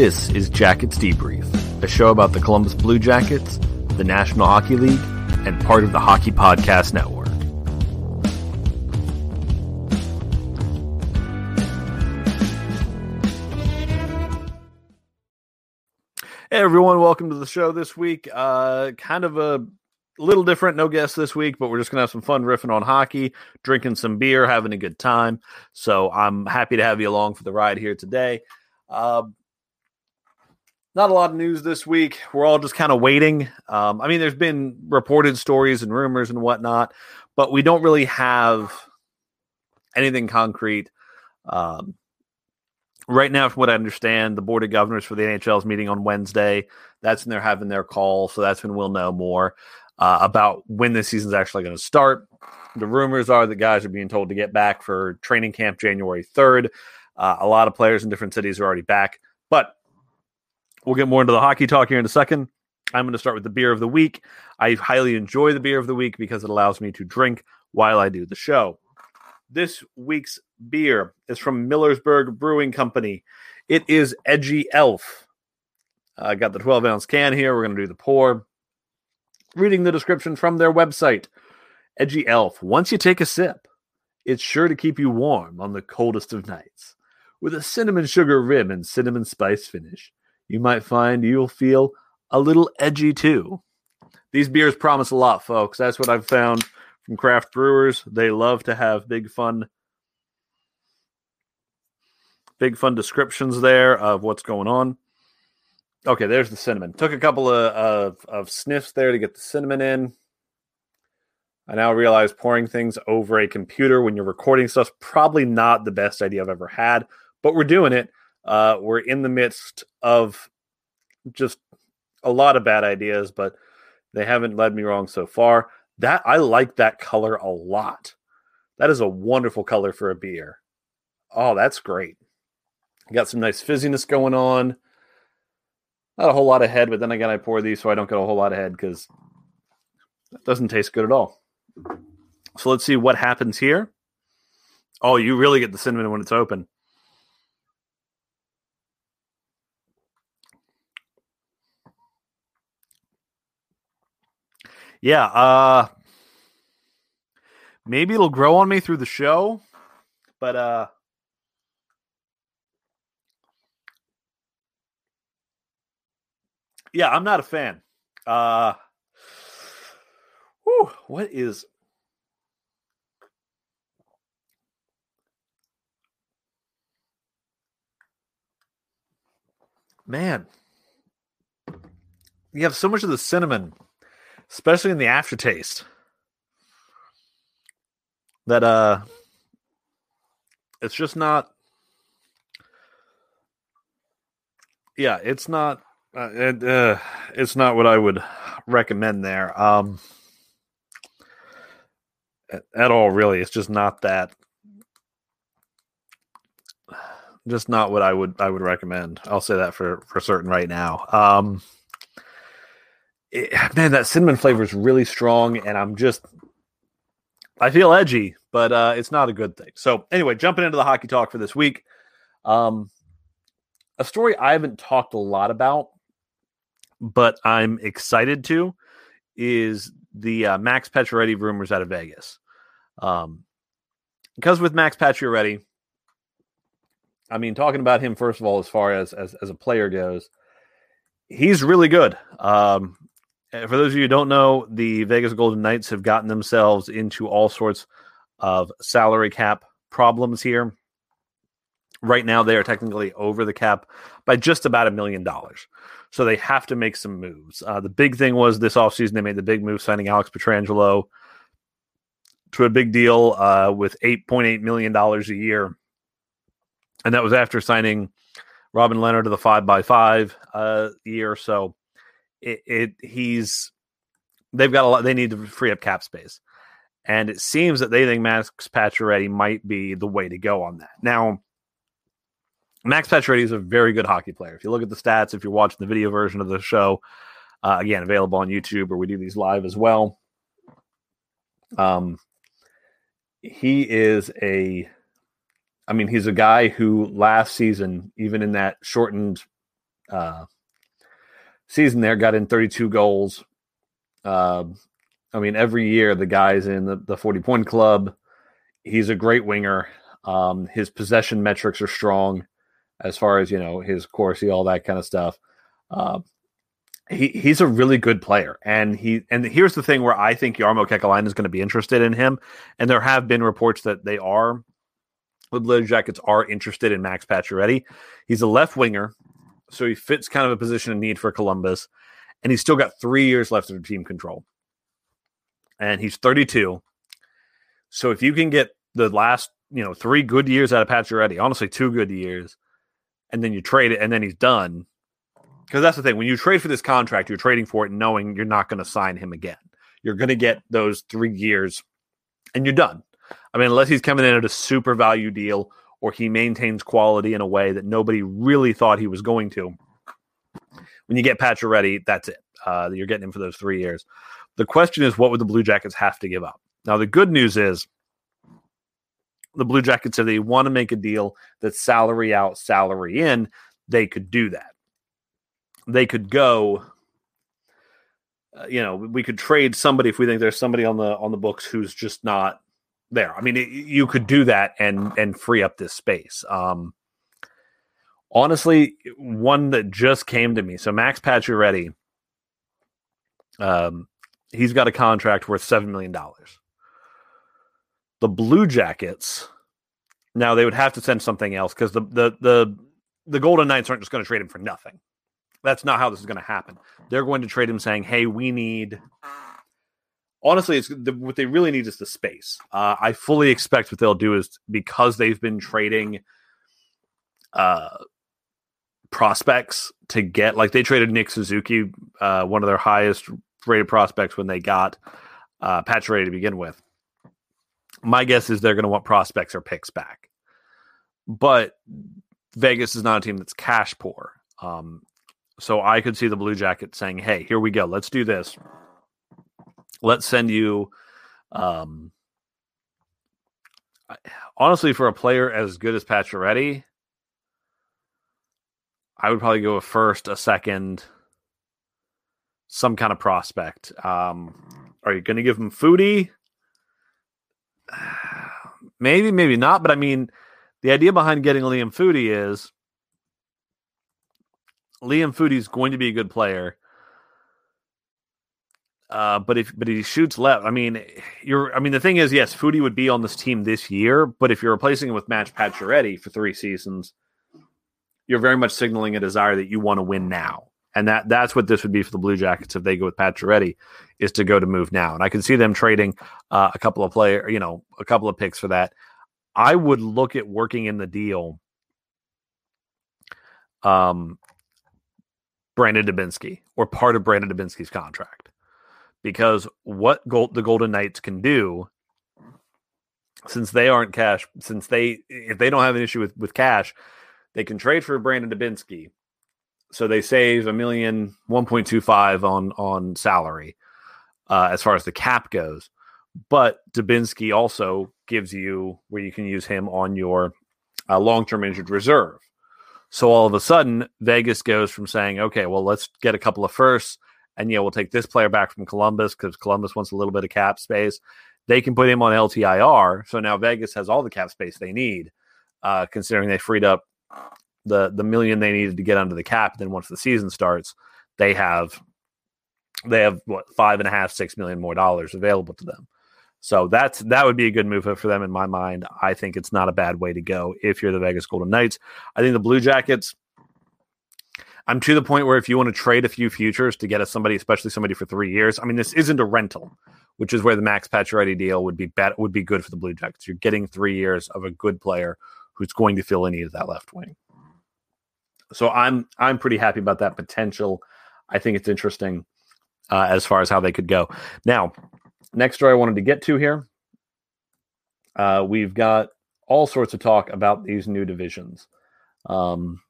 This is Jackets Debrief, a show about the Columbus Blue Jackets, the National Hockey League, and part of the Hockey Podcast Network. Hey everyone, welcome to the show this week. Uh, kind of a little different, no guests this week, but we're just gonna have some fun riffing on hockey, drinking some beer, having a good time. So I'm happy to have you along for the ride here today. Uh, not a lot of news this week. We're all just kind of waiting. Um, I mean, there's been reported stories and rumors and whatnot, but we don't really have anything concrete. Um, right now, from what I understand, the board of governors for the NHL is meeting on Wednesday. That's when they're having their call, so that's when we'll know more uh, about when the season's actually going to start. The rumors are that guys are being told to get back for training camp January 3rd. Uh, a lot of players in different cities are already back, but We'll get more into the hockey talk here in a second. I'm going to start with the beer of the week. I highly enjoy the beer of the week because it allows me to drink while I do the show. This week's beer is from Millersburg Brewing Company. It is Edgy Elf. I got the 12 ounce can here. We're going to do the pour. Reading the description from their website Edgy Elf. Once you take a sip, it's sure to keep you warm on the coldest of nights. With a cinnamon sugar rim and cinnamon spice finish, you might find you'll feel a little edgy too. These beers promise a lot, folks. That's what I've found from craft brewers. They love to have big fun big fun descriptions there of what's going on. Okay, there's the cinnamon. Took a couple of, of, of sniffs there to get the cinnamon in. I now realize pouring things over a computer when you're recording stuff's probably not the best idea I've ever had, but we're doing it. Uh, we're in the midst of just a lot of bad ideas, but they haven't led me wrong so far. That I like that color a lot. That is a wonderful color for a beer. Oh, that's great. Got some nice fizziness going on. Not a whole lot of head, but then again, I pour these so I don't get a whole lot of head because that doesn't taste good at all. So let's see what happens here. Oh, you really get the cinnamon when it's open. Yeah, uh maybe it'll grow on me through the show, but uh Yeah, I'm not a fan. Uh whew, what is Man, you have so much of the cinnamon especially in the aftertaste. That uh it's just not yeah, it's not uh, it, uh, it's not what I would recommend there. Um at, all really. It's just not that just not what I would I would recommend. I'll say that for for certain right now. Um it, man, that cinnamon flavor is really strong, and I'm just I feel edgy, but uh, it's not a good thing. So anyway, jumping into the hockey talk for this week, um, a story I haven't talked a lot about, but I'm excited to, is the uh, Max Pacioretty rumors out of Vegas. Um, because with Max Pacioretty, I mean, talking about him first of all, as far as as, as a player goes, he's really good. Um, for those of you who don't know, the Vegas Golden Knights have gotten themselves into all sorts of salary cap problems here. Right now, they are technically over the cap by just about a million dollars. So they have to make some moves. Uh, the big thing was this offseason, they made the big move signing Alex Pietrangelo to a big deal uh, with $8.8 million a year. And that was after signing Robin Lehner to the 5 by 5 uh, year. So it, it he's they've got a lot. They need to free up cap space, and it seems that they think Max Pacioretty might be the way to go on that. Now, Max Pacioretty is a very good hockey player. If you look at the stats, if you're watching the video version of the show, uh, again available on YouTube, or we do these live as well. Um, he is a I mean, he's a guy who last season, even in that shortened uh, season there, got in 32 goals. Uh, I mean, every year the guy's in the, the 40 point club. He's a great winger. Um, his possession metrics are strong as far as, you know, his Corsi, all that kind of stuff. Uh, he, he's a really good player. And he and here's the thing where I think Jarmo Kekalainen is going to be interested in him. And there have been reports that they are the Blue Jackets are interested in Max Pacioretty. He's a left winger, so he fits kind of a position of need for Columbus, and he's still got three years left of team control. And he's 32. So if you can get the last, you know, three good years out of Pacioretty, honestly, two good years, and then you trade it, and then he's done. Because that's the thing. When you trade for this contract, you're trading for it knowing you're not going to sign him again. You're going to get those three years, and you're done. I mean, unless he's coming in at a super value deal or he maintains quality in a way that nobody really thought he was going to. When you get Pacioretty, that's it. Uh, you're getting him for those three years. The question is, what would the Blue Jackets have to give up? Now, the good news is the Blue Jackets, if they want to make a deal that's salary out, salary in, they could do that. They could go. Uh, you know, we could trade somebody if we think there's somebody on the on the books who's just not there. I mean, it, you could do that and and free up this space. Um, honestly, one that just came to me. So Max Pacioretty, um, he's got a contract worth seven million dollars. The Blue Jackets, now they would have to send something else because the the the the Golden Knights aren't just going to trade him for nothing. That's not how this is going to happen. They're going to trade him saying, "Hey, we need." Honestly, it's the, what they really need is the space. Uh, I fully expect what they'll do is because they've been trading uh, prospects to get like they traded Nick Suzuki, uh, one of their highest rated prospects when they got uh, Pacioretty to begin with. My guess is they're going to want prospects or picks back, but Vegas is not a team that's cash poor. Um, so I could see the Blue Jackets saying, "Hey, here we go. Let's do this." Let's send you um honestly for a player as good as Pacioretty, I would probably go a first, a second, some kind of prospect. Um, are you going to give him Foudy? Maybe, maybe not. But I mean, the idea behind getting Liam Foudy is Liam Foudy is going to be a good player. Uh, but if but he shoots left, I mean, you're. I mean, the thing is, yes, Foudy would be on this team this year, but if you're replacing him with Max Pacioretty for three seasons, you're very much signaling a desire that you want to win now, and that that's what this would be for the Blue Jackets if they go with Pacioretty, is to go to move now, and I can see them trading uh, a couple of player, you know, a couple of picks for that. I would look at working in the deal. Um, Brandon Dubinsky or part of Brandon Dubinsky's contract because what Gold, the Golden Knights can do, since they aren't cash, since they if they don't have an issue with with cash, they can trade for Brandon Dubinsky, so they save a million one point two five on on salary uh, as far as the cap goes. But Dubinsky also gives you where you can use him on your uh, long term injured reserve. So all of a sudden, Vegas goes from saying, okay, well, let's get a couple of firsts and yeah, we'll take this player back from Columbus because Columbus wants a little bit of cap space. They can put him on LTIR, so now Vegas has all the cap space they need, uh, considering they freed up the the million they needed to get under the cap. Then once the season starts, they have they have what five and a half, six million more dollars available to them. So that's that would be a good move for them in my mind. I think it's not a bad way to go if you're the Vegas Golden Knights. I think the Blue Jackets I'm to the point where if you want to trade a few futures to get us somebody, especially somebody for three years, I mean, this isn't a rental, which is where the Max Pacioretty deal would be bet would be good for the Blue Jackets. You're getting three years of a good player who's going to fill a need of that left wing. So I'm I'm pretty happy about that potential. I think it's interesting uh, as far as how they could go. Now, next story I wanted to get to here. Uh, we've got all sorts of talk about these new divisions. Um,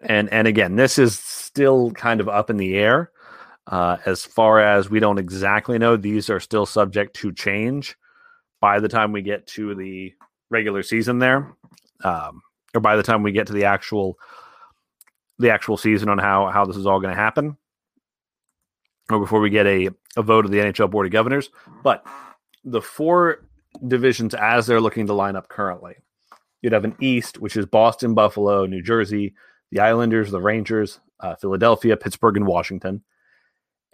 and and again, this is still kind of up in the air uh, as far as we don't exactly know. These are still subject to change by the time we get to the regular season there, um, or by the time we get to the actual the actual season on how how this is all going to happen, or before we get a a vote of the NHL Board of Governors. But the four divisions as they're looking to line up currently, you'd have an East, which is Boston, Buffalo, New Jersey, the Islanders, the Rangers, uh, Philadelphia, Pittsburgh, and Washington.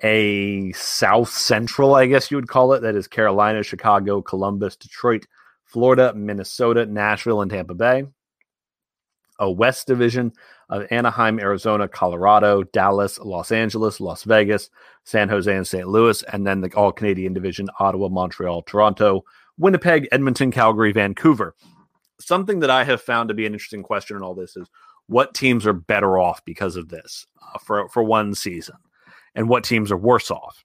A South Central, I guess you would call it, that is Carolina, Chicago, Columbus, Detroit, Florida, Minnesota, Nashville, and Tampa Bay. A West Division of Anaheim, Arizona, Colorado, Dallas, Los Angeles, Las Vegas, San Jose, and St. Louis. And then the All Canadian Division Ottawa, Montreal, Toronto, Winnipeg, Edmonton, Calgary, Vancouver. Something that I have found to be an interesting question in all this is what teams are better off because of this uh, for, for one season and what teams are worse off.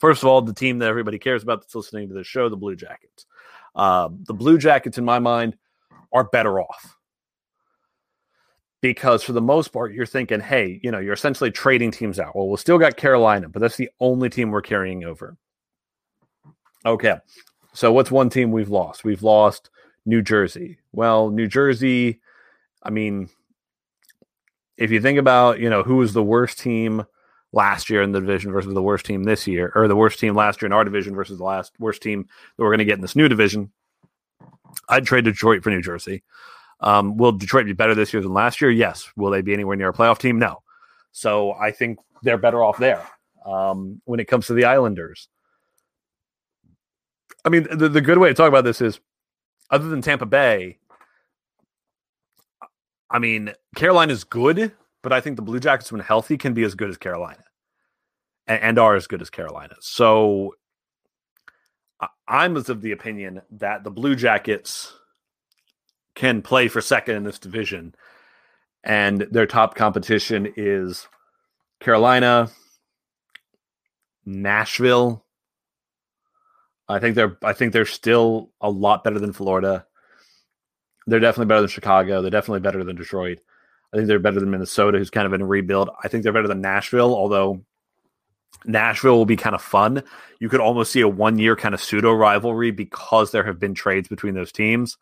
First of all, the team that everybody cares about that's listening to this show, the Blue Jackets. Uh, the Blue Jackets, in my mind, are better off because for the most part, you're thinking, hey, you know, you're essentially trading teams out. Well, we've still got Carolina, but that's the only team we're carrying over. Okay. So what's one team we've lost? We've lost New Jersey. Well, New Jersey, I mean, if you think about, you know, who was the worst team last year in the division versus the worst team this year, or the worst team last year in our division versus the last worst team that we're going to get in this new division, I'd trade Detroit for New Jersey. Um, will Detroit be better this year than last year? Yes. Will they be anywhere near a playoff team? No. So I think they're better off there. Um, when it comes to the Islanders, I mean, the, the good way to talk about this is other than Tampa Bay, I mean, Carolina is good, but I think the Blue Jackets, when healthy, can be as good as Carolina and, and are as good as Carolina. So I'm of the opinion that the Blue Jackets can play for second in this division, and their top competition is Carolina, Nashville. I think they're I think they're still a lot better than Florida. They're definitely better than Chicago. They're definitely better than Detroit. I think they're better than Minnesota, who's kind of in a rebuild. I think they're better than Nashville, although Nashville will be kind of fun. You could almost see a one year kind of pseudo rivalry because there have been trades between those teams.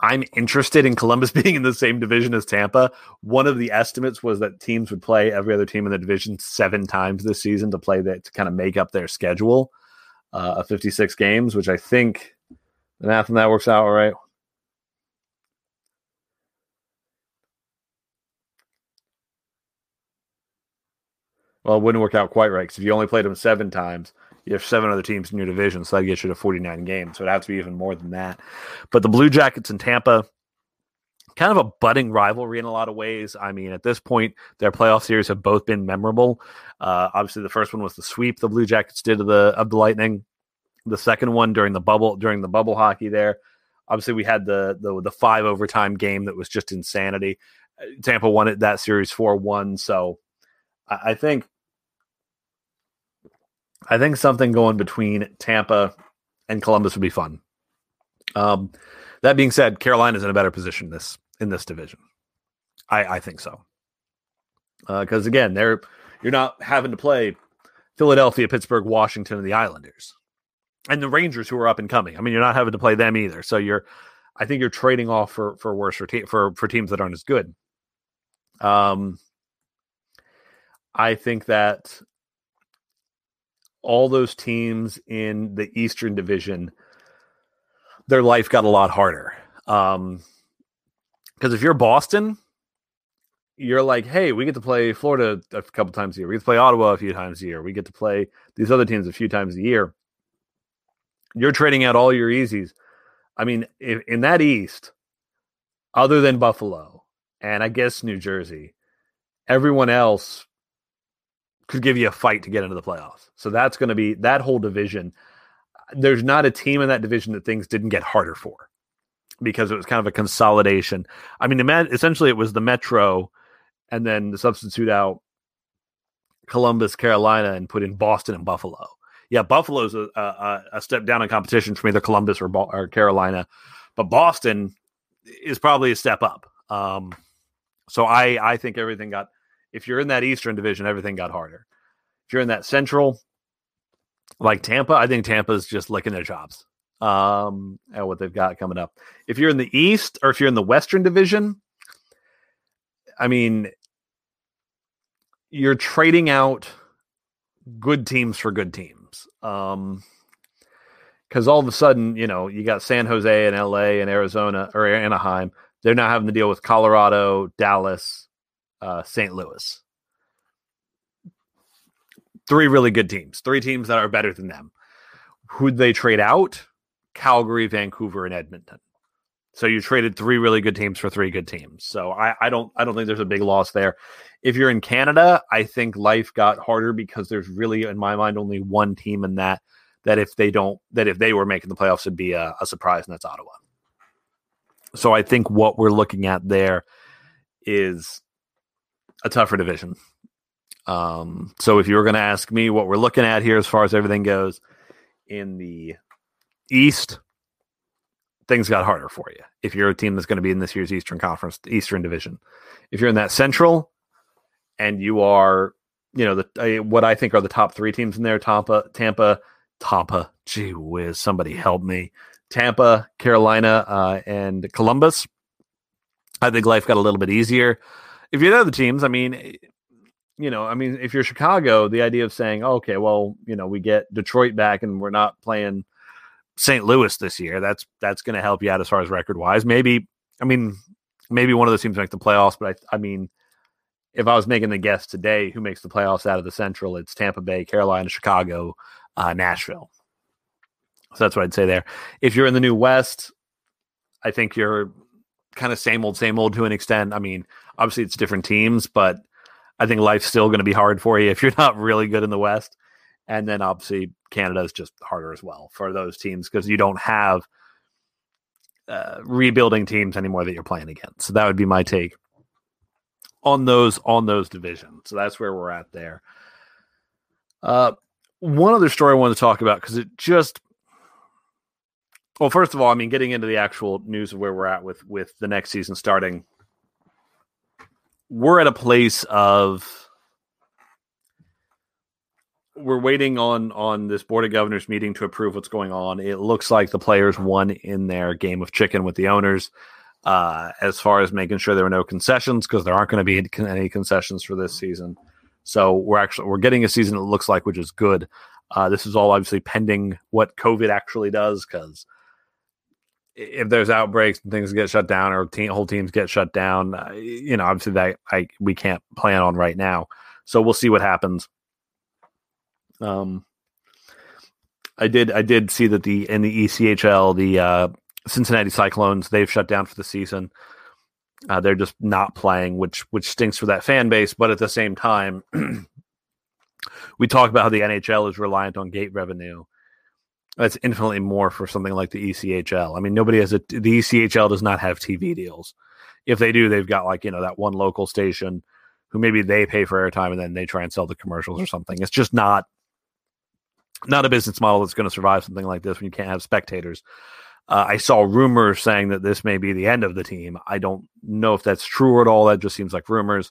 I'm interested in Columbus being in the same division as Tampa. One of the estimates was that teams would play every other team in the division seven times this season to play that to kind of make up their schedule uh, of 56 games, which I think the math on that works out all right. Well, it wouldn't work out quite right because if you only played them seven times, you have seven other teams in your division, so that gets you to 49 games. So it'd have to be even more than that. But the Blue Jackets in Tampa, kind of a budding rivalry in a lot of ways. I mean, at this point, their playoff series have both been memorable. Uh, obviously, the first one was the sweep the Blue Jackets did of the of the Lightning. The second one during the bubble during the bubble hockey there. Obviously, we had the the, the five overtime game that was just insanity. Tampa won it that series four one. So I, I think I think something going between Tampa and Columbus would be fun. Um, that being said, Carolina's in a better position this in this division. I, I think so. Because uh, again, they're you're not having to play Philadelphia, Pittsburgh, Washington, and the Islanders, and the Rangers who are up and coming. I mean, you're not having to play them either. So you're, I think you're trading off for for worse for te- for for teams that aren't as good. Um, I think that all those teams in the Eastern Division, their life got a lot harder. Um, because if you're Boston, you're like, hey, we get to play Florida a couple times a year. We get to play Ottawa a few times a year. We get to play these other teams a few times a year. You're trading out all your easies. I mean, if, in that East, other than Buffalo and I guess New Jersey, everyone else could give you a fight to get into the playoffs. So that's going to be that whole division. There's not a team in that division that things didn't get harder for because it was kind of a consolidation. I mean, essentially it was the Metro and then the substitute out Columbus, Carolina, and put in Boston and Buffalo. Yeah, Buffalo's a, a, a step down in competition from either Columbus or, or, Carolina, but Boston is probably a step up. Um, so I I think everything got if you're in that Eastern division, everything got harder. If you're in that Central, like Tampa, I think Tampa's just licking their chops um, at what they've got coming up. If you're in the East or if you're in the Western division, I mean, you're trading out good teams for good teams. Um, because all of a sudden, you know, you got San Jose and LA and Arizona or Anaheim. They're now having to deal with Colorado, Dallas, uh, St. Louis. Three really good teams, three teams that are better than them. Who'd they trade out? Calgary, Vancouver, and Edmonton. So you traded three really good teams for three good teams. So I, I don't I don't think there's a big loss there. If you're in Canada, I think life got harder because there's really, in my mind, only one team in that that if they don't that if they were making the playoffs would be a, a surprise, and that's Ottawa. So I think what we're looking at there is a tougher division. Um, so if you were going to ask me what we're looking at here as far as everything goes in the East, things got harder for you. If you're a team that's going to be in this year's Eastern Conference, Eastern Division, if you're in that Central, and you are, you know, the what I think are the top three teams in there: Tampa, Tampa, Tampa. Gee whiz, somebody help me! Tampa, Carolina, uh, and Columbus. I think life got a little bit easier. If you're the other teams, I mean, you know, I mean, if you're Chicago, the idea of saying, oh, okay, well, you know, we get Detroit back and we're not playing St. Louis this year. That's that's going to help you out as far as record wise. Maybe, I mean, maybe one of those teams make the playoffs, but I, I mean, if I was making the guess today, who makes the playoffs out of the Central? It's Tampa Bay, Carolina, Chicago, uh, Nashville. So that's what I'd say there. If you're in the new West, I think you're kind of same old, same old to an extent. I mean, obviously it's different teams, but I think life's still going to be hard for you if you're not really good in the West. And then obviously Canada is just harder as well for those teams because you don't have uh, rebuilding teams anymore that you're playing against. So that would be my take on those on those divisions. So that's where we're at there. Uh, one other story I wanted to talk about because it just well, first of all, I mean, getting into the actual news of where we're at with with the next season starting, we're at a place of we're waiting on on this board of governors meeting to approve what's going on. It looks like the players won in their game of chicken with the owners. Uh, as far as making sure there are no concessions because there aren't going to be any concessions for this season. So we're actually we're getting a season it looks like, which is good. Uh, this is all obviously pending what COVID actually does because if there's outbreaks and things get shut down or team, whole teams get shut down, uh, you know, obviously that I we can't plan on right now. So we'll see what happens. Um, I did I did see that the in the ECHL the uh, Cincinnati Cyclones they've shut down for the season. Uh, they're just not playing, which which stinks for that fan base. But at the same time, we talk about how the NHL is reliant on gate revenue that's infinitely more for something like the ECHL. I mean, nobody has a the ECHL does not have TV deals. If they do, they've got like you know that one local station who maybe they pay for airtime and then they try and sell the commercials or something. It's just not not a business model that's going to survive something like this when you can't have spectators. Uh, I saw rumors saying that this may be the end of the team. I don't know if that's true at all. That just seems like rumors.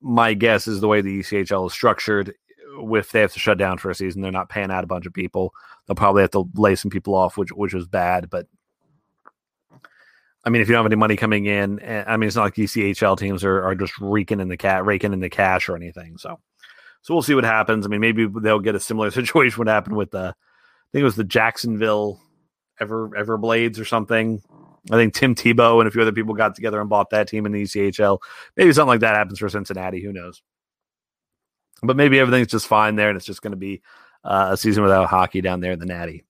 My guess is the way the ECHL is structured if they have to shut down for a season, they're not paying out a bunch of people. They'll probably have to lay some people off, which which is bad. But I mean, if you don't have any money coming in, eh, I mean, it's not like ECHL teams are, are just raking in the cat, raking in the cash or anything. So, so we'll see what happens. I mean, maybe they'll get a similar situation. What happened with the, I think it was the Jacksonville Ever Everblades or something. I think Tim Tebow and a few other people got together and bought that team in the ECHL. Maybe something like that happens for Cincinnati. Who knows? But maybe everything's just fine there, and it's just going to be uh, a season without hockey down there in the Natty.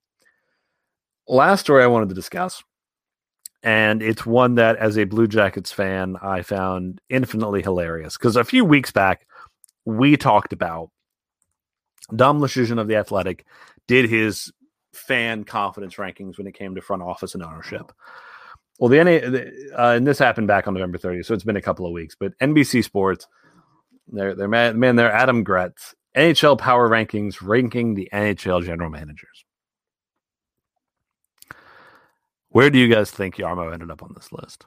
Last story I wanted to discuss, and it's one that, as a Blue Jackets fan, I found infinitely hilarious because a few weeks back we talked about Dom Luszczyszyn of the Athletic did his fan confidence rankings when it came to front office and ownership. Well, the NA, uh, and this happened back on November 30th, so it's been a couple of weeks. But NBC Sports they're they're man, man they're Adam Gretz. NHL Power Rankings ranking the NHL general managers. Where do you guys think Jarmo ended up on this list?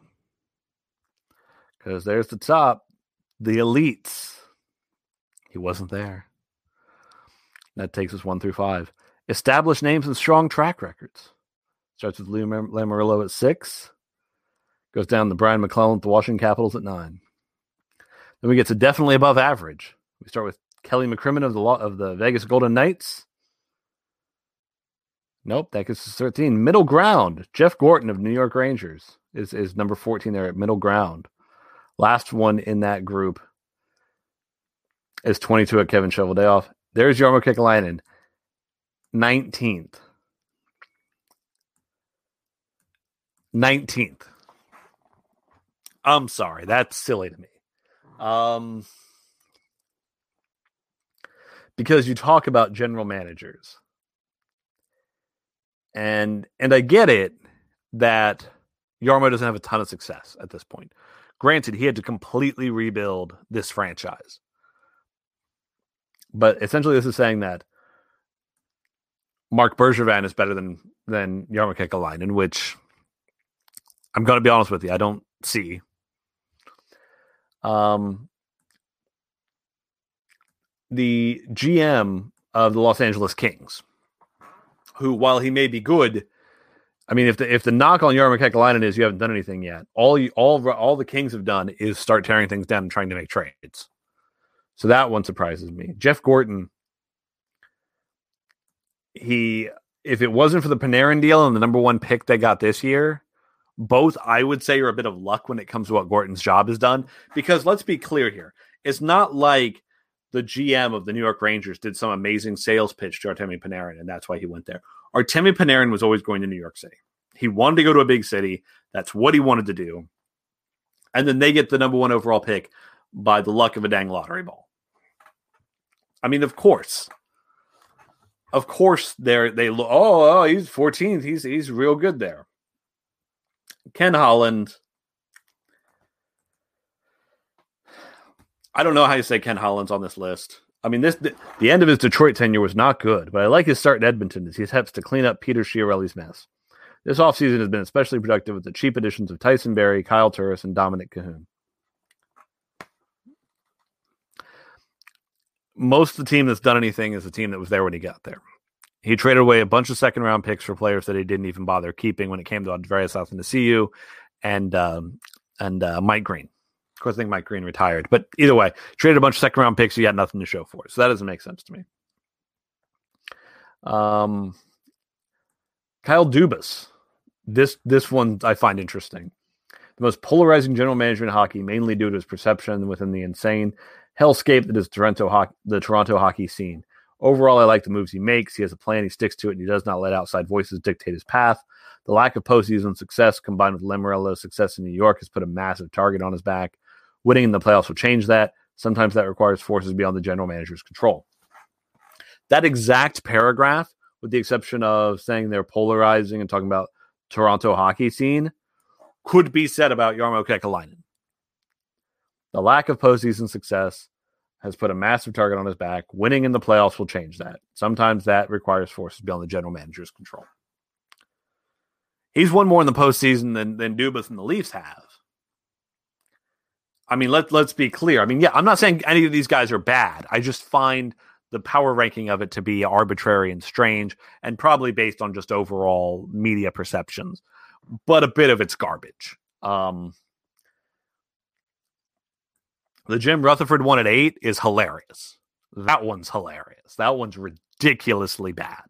Because there's the top, the elites. He wasn't there. That takes us one through five. Established names and strong track records. Starts with Lou Lamoriello at six. Goes down to Brian MacLellan at the Washington Capitals at nine. Then we get to definitely above average. We start with Kelly McCrimmon of the of the Vegas Golden Knights. Nope, that gets us 13. Middle ground. Jeff Gorton of New York Rangers is, is number 14 there at middle ground. Last one in that group is 22 at Kevin Cheveldayoff. There's Jarmo Kekalainen, 19th. 19th. I'm sorry, that's silly to me. Um, because you talk about general managers and and I get it that Jarmo doesn't have a ton of success at this point. Granted, he had to completely rebuild this franchise. But essentially this is saying that Marc Bergevin is better than than Jarmo Kekalainen, which I'm going to be honest with you, I don't see. Um, the GM of the Los Angeles Kings who, while he may be good, I mean, if the if the knock on Jarmo Kekalainen is you haven't done anything yet, all you, all all the Kings have done is start tearing things down and trying to make trades. So that one surprises me. Jeff Gorton, he if it wasn't for the Panarin deal and the number one pick they got this year, both I would say are a bit of luck when it comes to what Gorton's job has done. Because let's be clear here, it's not like the GM of the New York Rangers did some amazing sales pitch to Artemi Panarin, and that's why he went there. Artemi Panarin was always going to New York City. He wanted to go to a big city. That's what he wanted to do. And then they get the number one overall pick by the luck of a dang lottery ball. I mean, of course. Of course, they're they oh, oh he's 14th. He's he's real good there. Ken Holland I don't know how you say Ken Holland's on this list. I mean, this the, the, end of his Detroit tenure was not good, but I like his start in Edmonton as he attempts to clean up Peter Chiarelli's mess. This offseason has been especially productive with the cheap additions of Tyson Barrie, Kyle Turris, and Dominik Kahun. Most of the team that's done anything is the team that was there when he got there. He traded away a bunch of second round picks for players that he didn't even bother keeping when it came to Andreas Athanasiou and um, and uh, Mike Green Of course, I think Mike Green retired. But either way, traded a bunch of second round picks. He had nothing to show for it. So that doesn't make sense to me. Um, Kyle Dubas. This this one I find interesting. The most polarizing general manager in hockey, mainly due to his perception within the insane hellscape that is Toronto hockey, the Toronto hockey scene. Overall, I like the moves he makes. He has a plan, he sticks to it, and he does not let outside voices dictate his path. The lack of postseason success combined with Lamoriello's success in New York has put a massive target on his back. Winning in the playoffs will change that. Sometimes that requires forces beyond the general manager's control. That exact paragraph, with the exception of saying they're polarizing and talking about Toronto hockey scene, could be said about Jarmo Kekalainen. The lack of postseason success has put a massive target on his back. Winning in the playoffs will change that. Sometimes that requires forces beyond the general manager's control. He's won more in the postseason than than Dubas and the Leafs have. I mean, let let's be clear. I mean, yeah, I'm not saying any of these guys are bad. I just find the power ranking of it to be arbitrary and strange, and probably based on just overall media perceptions. But a bit of it's garbage. Um, the Jim Rutherford one at eight is hilarious. That one's hilarious. That one's ridiculously bad.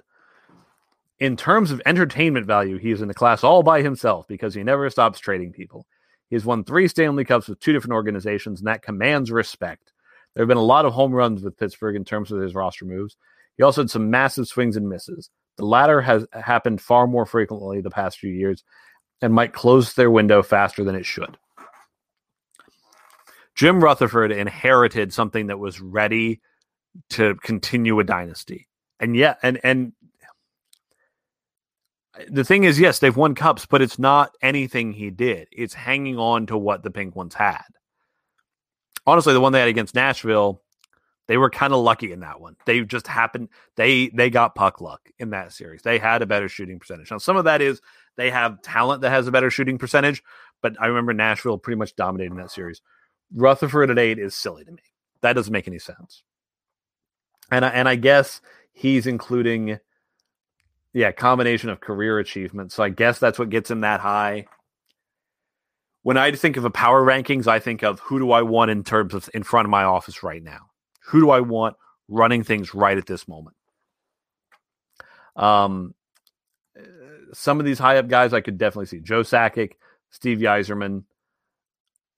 In terms of entertainment value, he is in the class all by himself because he never stops trading people. He's won three Stanley Cups with two different organizations, and that commands respect. There have been a lot of home runs with Pittsburgh in terms of his roster moves. He also had some massive swings and misses. The latter has happened far more frequently the past few years and might close their window faster than it should. Jim Rutherford inherited something that was ready to continue a dynasty. And yeah, and and the thing is, yes, they've won cups, but it's not anything he did. It's hanging on to what the Penguins had. Honestly, the one they had against Nashville, they were kind of lucky in that one. They just happened they they got puck luck in that series. They had a better shooting percentage. Now, some of that is they have talent that has a better shooting percentage, but I remember Nashville pretty much dominating that series. Rutherford at eight is silly to me. That doesn't make any sense. And I, and I guess he's including yeah, combination of career achievements. So I guess that's what gets him that high. when I think of a power rankings, I think of who do I want in terms of in front of my office right now? Who do I want running things right at this moment? Um, some of these high up guys I could definitely see Joe Sakic, Steve Yzerman.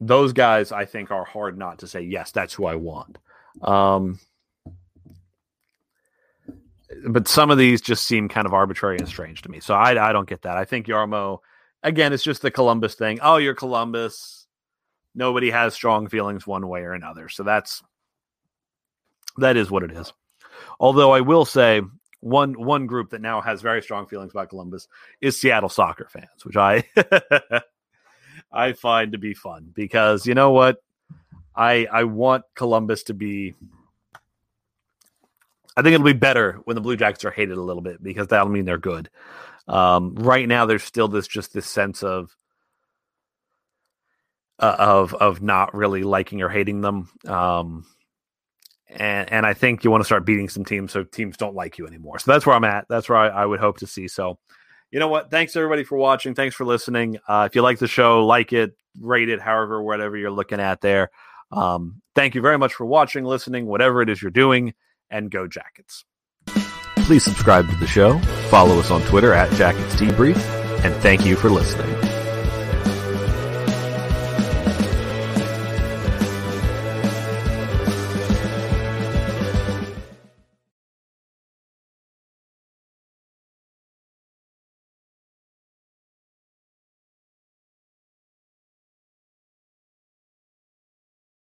Those guys I think are hard not to say yes, that's who I want. Um, but some of these just seem kind of arbitrary and strange to me. So I, I don't get that. I think Jarmo, again, it's just the Columbus thing. Oh, you're Columbus. Nobody has strong feelings one way or another. So that's that is what it is. Although I will say one one group that now has very strong feelings about Columbus is Seattle soccer fans, which I I find to be fun because you know what? I I want Columbus to be I think it'll be better when the Blue Jackets are hated a little bit because that'll mean they're good. Um, right now, there's still this just this sense of uh, of of not really liking or hating them. Um, and and I think you want to start beating some teams so teams don't like you anymore. So that's where I'm at. That's where I, I would hope to see. So, you know what? Thanks everybody for watching. Thanks for listening. Uh, if you like the show, like it, rate it, however, whatever you're looking at there. Um, thank you very much for watching, listening, whatever it is you're doing and go Jackets. Please subscribe to the show, follow us on Twitter at Jackets Debrief, and thank you for listening.